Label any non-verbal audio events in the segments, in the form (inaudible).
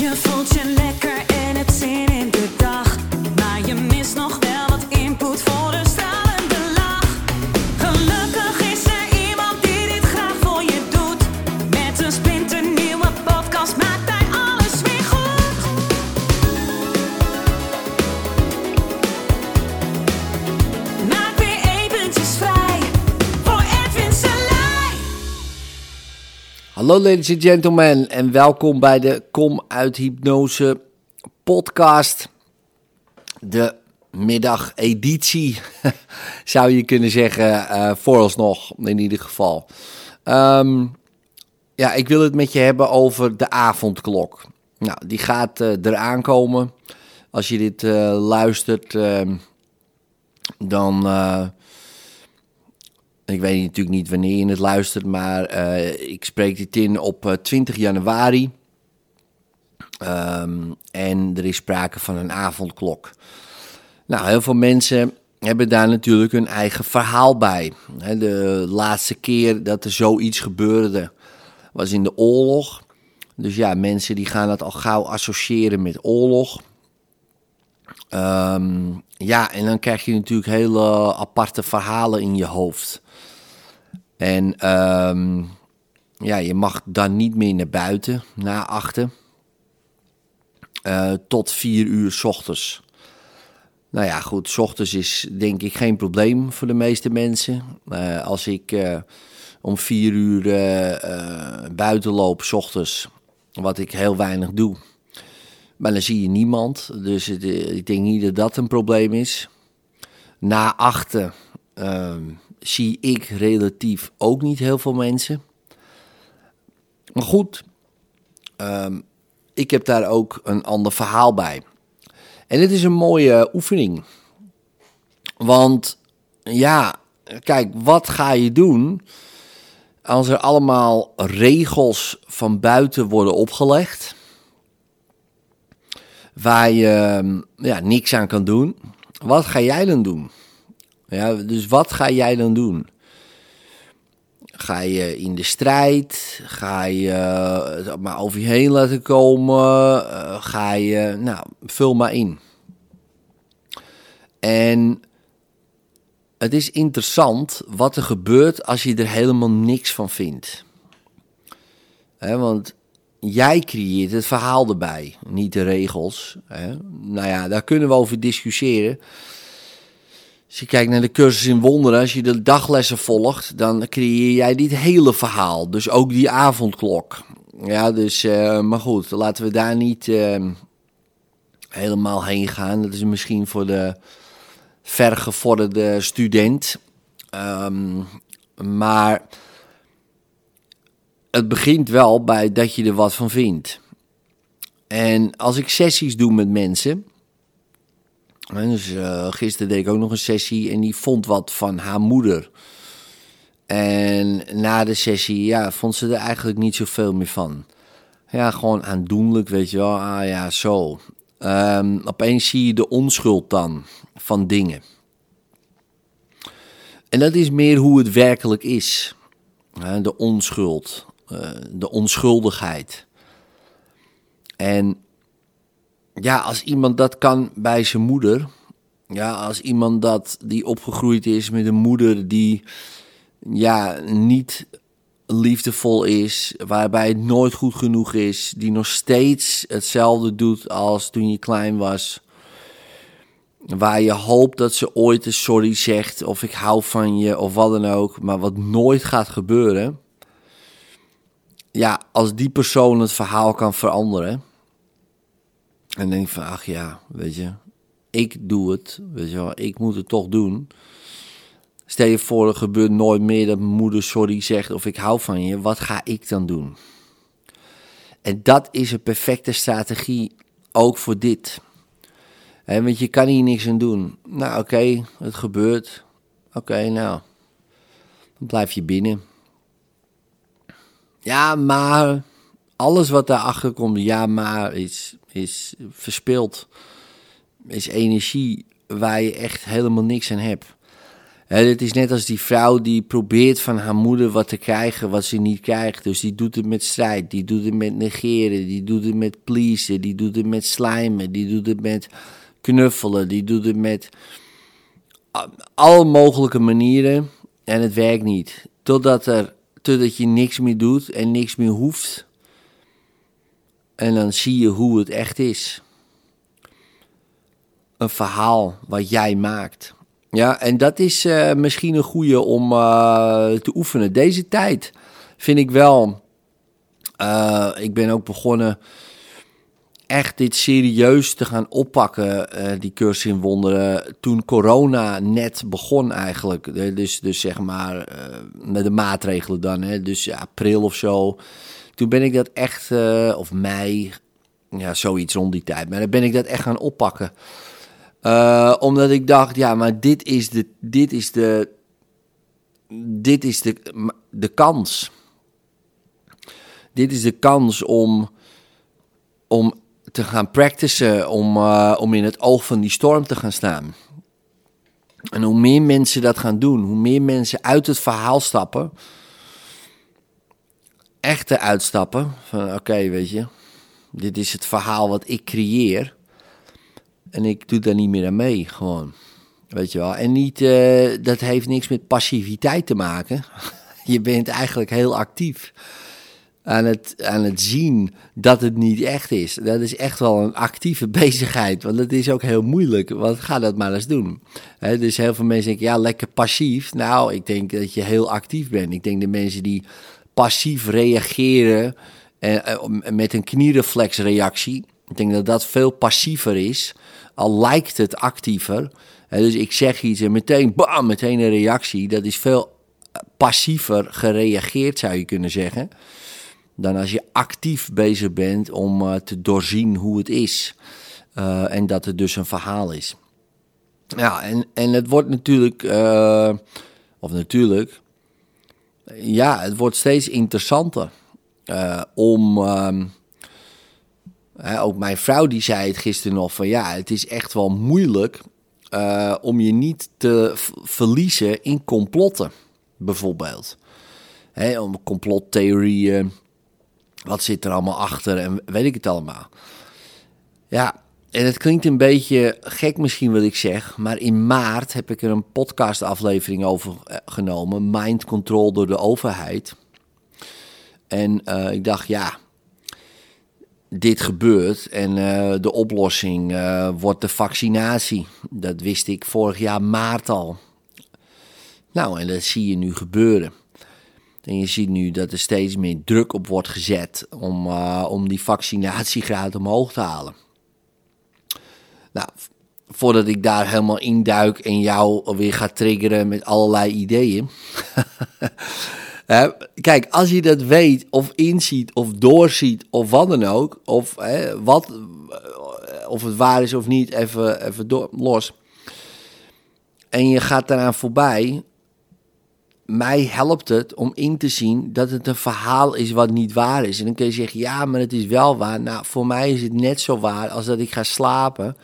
Je voelt Hallo ladies and gentlemen en welkom bij de Kom uit Hypnose podcast. De middageditie (laughs) zou je kunnen zeggen, eh, vooralsnog in ieder geval. Ehm, ja, ik wil het met je hebben over de avondklok. Nou, die gaat eh, eraan komen. Als je dit eh, luistert, ehm, dan... eh, ik weet natuurlijk niet wanneer je het luistert, maar eh, ik spreek dit in op eh, 20 januari. Ehm, en er is sprake van een avondklok. Nou, heel veel mensen hebben daar natuurlijk hun eigen verhaal bij. De laatste keer dat er zoiets gebeurde was in de oorlog. Dus ja, mensen die gaan dat al gauw associëren met oorlog. Ehm, ja, en dan krijg je natuurlijk hele aparte verhalen in je hoofd. En ehm, ja, je mag dan niet meer naar buiten na achten. eh, tot vier uur 's ochtends. Nou ja, goed, 's ochtends is denk ik geen probleem voor de meeste mensen. Eh, als ik eh, om vier uur buiten loop 's ochtends, wat ik heel weinig doe. Maar dan zie je niemand, dus het, eh, ik denk niet dat dat een probleem is. Na achten ehm, zie ik relatief ook niet heel veel mensen. Maar goed, ehm, ik heb daar ook een ander verhaal bij. En het is een mooie oefening. Want ja, kijk, wat ga je doen als er allemaal regels van buiten worden opgelegd? Waar je ehm, ja, niks aan kan doen. Wat ga jij dan doen? Ja, dus wat ga jij dan doen? Ga je in de strijd? Ga je eh, het maar over je heen laten komen? Eh, ga je, nou, vul maar in. En het is interessant wat er gebeurt als je er helemaal niks van vindt. Hè, want jij creëert het verhaal erbij, niet de regels. Hè. Nou ja, daar kunnen we over discussiëren. Als je kijkt naar de cursus in wonderen, als je de daglessen volgt, dan creëer jij dit hele verhaal. Dus ook die avondklok. Ja, dus, eh, maar goed, laten we daar niet eh, helemaal heen gaan. Dat is misschien voor de vergevorderde student. Ehm, maar het begint wel bij dat je er wat van vindt. En als ik sessies doe met mensen. Dus eh, gisteren deed ik ook nog een sessie en die vond wat van haar moeder. En na de sessie, ja, vond ze er eigenlijk niet zoveel meer van. Ja, gewoon aandoenlijk, weet je wel. Ah ja, zo. Ehm, opeens zie je de onschuld dan van dingen. En dat is meer hoe het werkelijk is. De onschuld, eh, de onschuldigheid. En ja, als iemand dat kan bij zijn moeder. Ja, als iemand dat die opgegroeid is met een moeder die ja, niet liefdevol is, waarbij het nooit goed genoeg is, die nog steeds hetzelfde doet als toen je klein was. Waar je hoopt dat ze ooit een sorry zegt, of ik hou van je, of wat dan ook, maar wat nooit gaat gebeuren. Ja, als die persoon het verhaal kan veranderen. En denk van, ach ja, weet je, ik doe het, weet je wel, ik moet het toch doen. Stel je voor, er gebeurt nooit meer dat mijn moeder sorry zegt of ik hou van je. Wat ga ik dan doen? En dat is een perfecte strategie ook voor dit. Hè, want je kan hier niks aan doen. Nou, oké, het gebeurt. Oké, nou, dan blijf je binnen. Ja, maar alles wat daarachter komt, ja, maar is, is verspild. Is energie waar je echt helemaal niks aan hebt. Het is net als die vrouw die probeert van haar moeder wat te krijgen wat ze niet krijgt. Dus die doet het met strijd, die doet het met negeren, die doet het met pleasen, die doet het met slijmen, die doet het met knuffelen, die doet het met alle mogelijke manieren. En het werkt niet. Totdat, er, totdat je niks meer doet en niks meer hoeft. En dan zie je hoe het echt is. Een verhaal wat jij maakt. Ja, en dat is uh, misschien een goede om uh, te oefenen. Deze tijd vind ik wel. Uh, ik ben ook begonnen echt dit serieus te gaan oppakken, die cursus in wonderen, toen corona net begon eigenlijk. Dus, dus zeg maar met de maatregelen dan, hè? dus ja, april of zo. Toen ben ik dat echt, of mei, ja, zoiets rond die tijd. Maar dan ben ik dat echt gaan oppakken. Omdat ik dacht, ja, maar dit is de, dit is de, dit is de, de kans. Dit is de kans om, om te gaan practicen, om, uh, om in het oog van die storm te gaan staan. En hoe meer mensen dat gaan doen, hoe meer mensen uit het verhaal stappen, echte uitstappen, van oké, weet je, dit is het verhaal wat ik creëer en ik doe daar niet meer aan mee, gewoon. Weet je wel. En niet, uh, dat heeft niks met passiviteit te maken. (laughs) je bent eigenlijk heel actief aan het, aan het zien dat het niet echt is. Dat is echt wel een actieve (laughs) bezigheid. Want dat is ook heel moeilijk. Want ga dat maar eens doen. Dus heel veel mensen denken, ja, lekker passief. Nou, ik denk dat je heel actief bent. Ik denk de mensen die passief reageren eh, met een kniereflexreactie. Ik denk dat dat veel passiever is al lijkt het actiever. dus ik zeg iets en meteen, bam, meteen een reactie. Dat is veel passiever gereageerd, zou je kunnen zeggen. Dan als je actief bezig bent om uh, te doorzien hoe het is. Uh, en dat het dus een verhaal is. Ja, en, en het wordt natuurlijk, uh, of natuurlijk, ja, het wordt steeds interessanter om ook mijn vrouw die zei het gisteren nog van ja, het is echt wel moeilijk om je niet te verliezen in complotten, bijvoorbeeld. Hè, om complottheorieën, wat zit er allemaal achter en weet ik het allemaal. Ja, en het klinkt een beetje gek misschien wat ik zeg, maar in maart heb ik er een podcastaflevering over eh, genomen, Mind Control door de overheid. En uh, ik dacht, ja, dit gebeurt en uh, de oplossing wordt de vaccinatie. Dat wist ik vorig jaar maart al. Nou, en dat zie je nu gebeuren. En je ziet nu dat er steeds meer druk op wordt gezet om, uh, om die vaccinatiegraad omhoog te halen. Nou, voordat ik daar helemaal induik en jou weer ga triggeren met allerlei ideeën. (laughs) kijk, als je dat weet of inziet of doorziet of wat dan ook, of wat, eh, of het waar is of niet, even, even los. En je gaat daaraan voorbij, mij helpt het om in te zien dat het een verhaal is wat niet waar is. En dan kun je zeggen, ja, maar het is wel waar. Nou, voor mij is het net zo waar als dat ik ga slapen.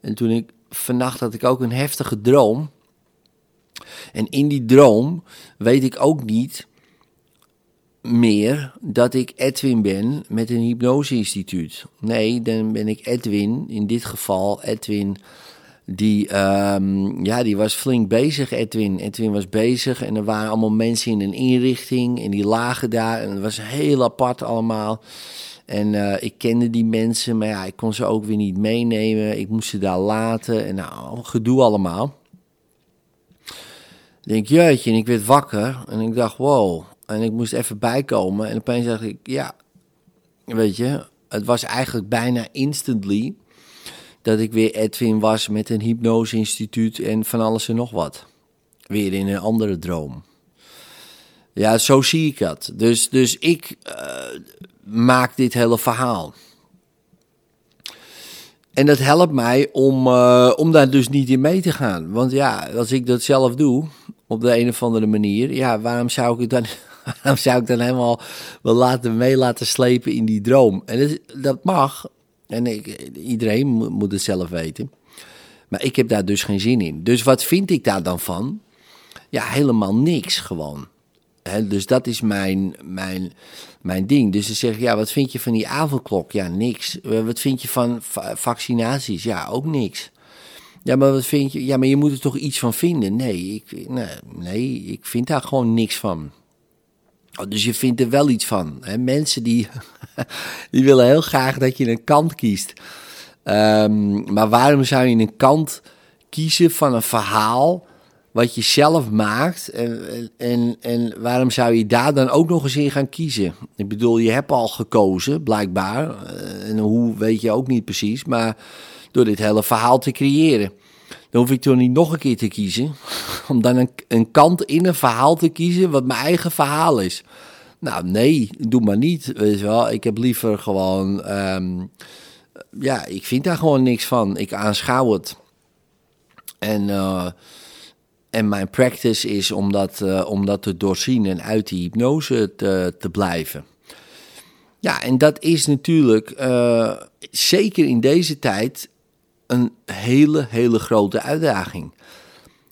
En toen ik vannacht had ik ook een heftige droom. En in die droom weet ik ook niet meer dat ik Edwin ben met een hypnoseinstituut. Nee, dan ben ik Edwin, in dit geval Edwin, die, um, ja, die was flink bezig, Edwin. Edwin was bezig en er waren allemaal mensen in een inrichting en die lagen daar en het was heel apart allemaal. En uh, ik kende die mensen, maar ja, ik kon ze ook weer niet meenemen. Ik moest ze daar laten en nou, gedoe allemaal. Ik denk, jeetje, en ik werd wakker en ik dacht, wow, en ik moest even bijkomen. En opeens dacht ik, ja, weet je, het was eigenlijk bijna instantly dat ik weer Edwin was met een hypnoseinstituut en van alles en nog wat. Weer in een andere droom. Ja, zo zie ik dat. Dus, dus ik uh, maak dit hele verhaal. En dat helpt mij om, uh, om daar dus niet in mee te gaan. Want ja, als ik dat zelf doe, op de een of andere manier, ja, waarom zou ik dan (laughs) Waarom zou ik dan helemaal wel laten mee laten slepen in die droom? En dat mag. En iedereen moet het zelf weten. Maar ik heb daar dus geen zin in. Dus wat vind ik daar dan van? ja, helemaal niks gewoon. Dus dat is mijn, mijn, mijn ding. Dus ze zeggen, ja, wat vind je van die avondklok? Ja, niks. Eh, Wat vind je van va- vaccinaties? Ja, ook niks. Ja, maar wat vind je? Ja, maar je moet er toch iets van vinden? Nee, ik, nee, nee, ik vind daar gewoon niks van. Oh, dus je vindt er wel iets van. Hè? Mensen die, (laughs) die willen heel graag dat je een kant kiest. Ehm, maar waarom zou je een kant kiezen van een verhaal wat je zelf maakt? En, en- en, waarom zou je daar dan ook nog eens in gaan kiezen? Ik bedoel, je hebt al gekozen, blijkbaar. Eh, En hoe weet je ook niet precies. Maar door dit hele verhaal te creëren. Dan hoef ik toch niet nog een keer te kiezen. Om dan een, een kant in een verhaal te kiezen wat mijn eigen verhaal is. Nou, nee, doe maar niet. Weet je wel. Ik heb liever gewoon. ehm, ja, ik vind daar gewoon niks van. Ik aanschouw het. En, eh, en mijn practice is om dat, eh, om dat te doorzien en uit die hypnose te, te blijven. Ja, en dat is natuurlijk eh, zeker in deze tijd een hele, hele grote uitdaging.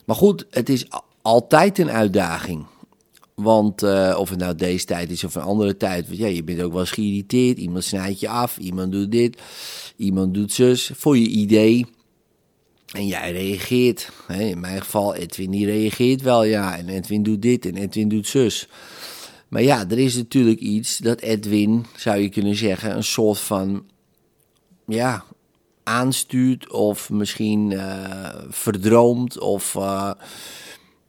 Maar goed, het is altijd een uitdaging. Want eh, of het nou deze tijd is of een andere tijd, ja, je bent ook wel eens geïrriteerd. Iemand snijdt je af, iemand doet dit, iemand doet zus, voor je idee. En jij reageert. In mijn geval, Edwin die reageert wel, ja. En Edwin doet dit en Edwin doet zus. Maar ja, er is natuurlijk iets dat Edwin, zou je kunnen zeggen, een soort van, ja, aanstuurt of misschien eh, verdroomt of eh,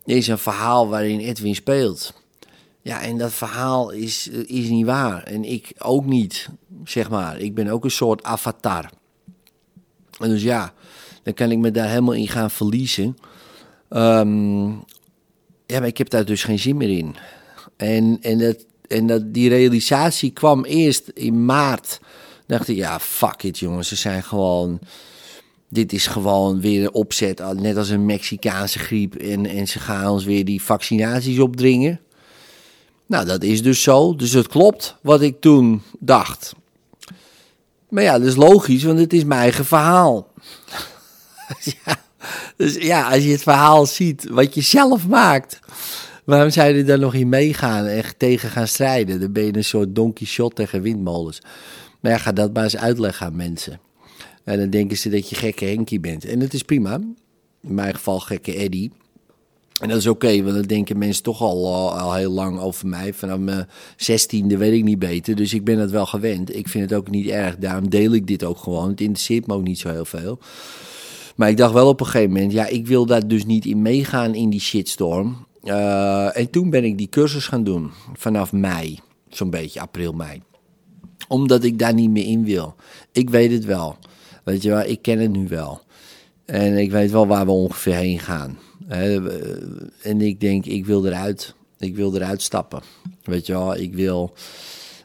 is een verhaal waarin Edwin speelt. Ja, en dat verhaal is, is niet waar. En ik ook niet, zeg maar. Ik ben ook een soort avatar. En dus ja, dan kan ik me daar helemaal in gaan verliezen. Ehm, ja, maar ik heb daar dus geen zin meer in. En, en, dat, en dat, die realisatie kwam eerst in maart. Dacht ik, ja, fuck it jongens, ze zijn gewoon... Dit is gewoon weer een opzet, net als een Mexicaanse griep. En, en ze gaan ons weer die vaccinaties opdringen. Nou, dat is dus zo. Dus het klopt wat ik toen dacht. Maar ja, dat is logisch, want het is mijn eigen verhaal. (laughs) dus ja, als je het verhaal ziet wat je zelf maakt, waarom zou je dan nog in meegaan en tegen gaan strijden? Dan ben je een soort Don Quixote tegen windmolens. Maar ja, ga dat maar eens uitleggen aan mensen. En dan denken ze dat je gekke Henkie bent. En dat is prima. In mijn geval gekke Eddie. En dat is oké, want dan denken mensen toch al, al, al heel lang over mij. Vanaf mijn zestiende weet ik niet beter, dus ik ben het wel gewend. Ik vind het ook niet erg, daarom deel ik dit ook gewoon. Het interesseert me ook niet zo heel veel. Maar ik dacht wel op een gegeven moment, ja, ik wil daar dus niet in meegaan in die shitstorm. Uh, en toen ben ik die cursus gaan doen, vanaf mei, zo'n beetje april, mei. Omdat ik daar niet meer in wil. Ik weet het wel, weet je wel, ik ken het nu wel. En ik weet wel waar we ongeveer heen gaan. En ik denk, ik wil eruit. Ik wil eruit stappen. Weet je wel, ik wil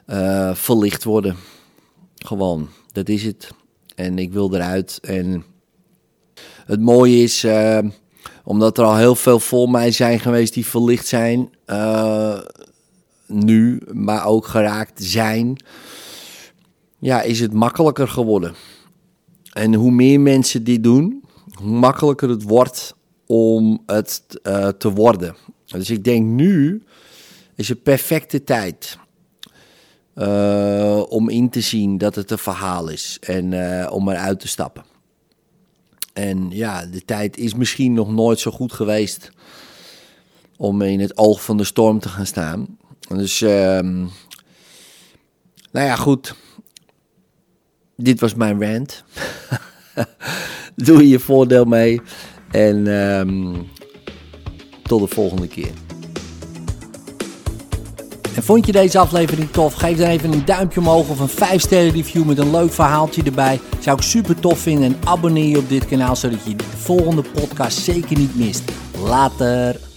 uh, verlicht worden. Gewoon, dat is het. En ik wil eruit. En het mooie is, uh, omdat er al heel veel voor mij zijn geweest die verlicht zijn. Nu, maar ook geraakt zijn. Ja, is het makkelijker geworden. En hoe meer mensen dit doen, hoe makkelijker het wordt om het uh, te worden. Dus ik denk nu is het perfecte tijd uh, om in te zien dat het een verhaal is en uh, om eruit te stappen. En ja, de tijd is misschien nog nooit zo goed geweest om in het oog van de storm te gaan staan. Dus, nou ja, goed. Dit was mijn rant. (laughs) Doe je voordeel mee. En um, tot de volgende keer. En vond je deze aflevering tof? Geef dan even een duimpje omhoog of een 5 sterren review met een leuk verhaaltje erbij. Zou ik super tof vinden. En abonneer je op dit kanaal zodat je de volgende podcast zeker niet mist. Later.